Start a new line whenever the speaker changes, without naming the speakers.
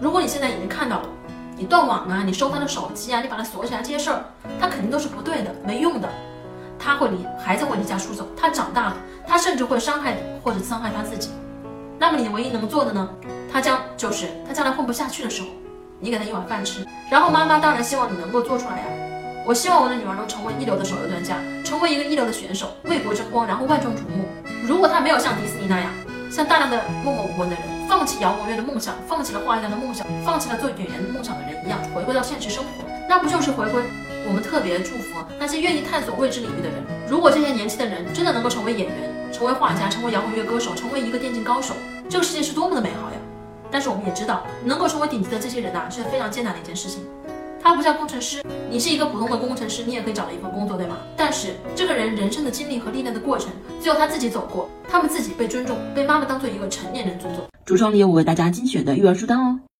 如果你现在已经看到了，你断网啊，你收他的手机啊，你把他锁起来这些事儿，他肯定都是不对的，没用的。他会离孩子会离家出走，他长大了，他甚至会伤害你或者伤害他自己。那么你唯一能做的呢？他将就是他将来混不下去的时候，你给他一碗饭吃。然后妈妈当然希望你能够做出来呀。我希望我的女儿能成为一流的手游专家，成为一个一流的选手，为国争光，然后万众瞩目。如果他没有像迪士尼那样，像大量的默默无闻的人，放弃摇滚乐的梦想，放弃了画家的梦想，放弃了做演员的梦想的人一样，回归到现实生活，那不就是回归？我们特别祝福那些愿意探索未知领域的人。如果这些年轻的人真的能够成为演员，成为画家，成为摇滚乐歌手，成为一个电竞高手，这个世界是多么的美好呀！但是我们也知道，能够成为顶级的这些人呐，是非常艰难的一件事情。他不像工程师，你是一个普通的工程师，你也可以找到一份工作，对吗？但是这个人人生的经历和历练的过程，只有他自己走过，他们自己被尊重，被妈妈当做一个成年人尊重。
橱窗里有我为大家精选的育儿书单哦。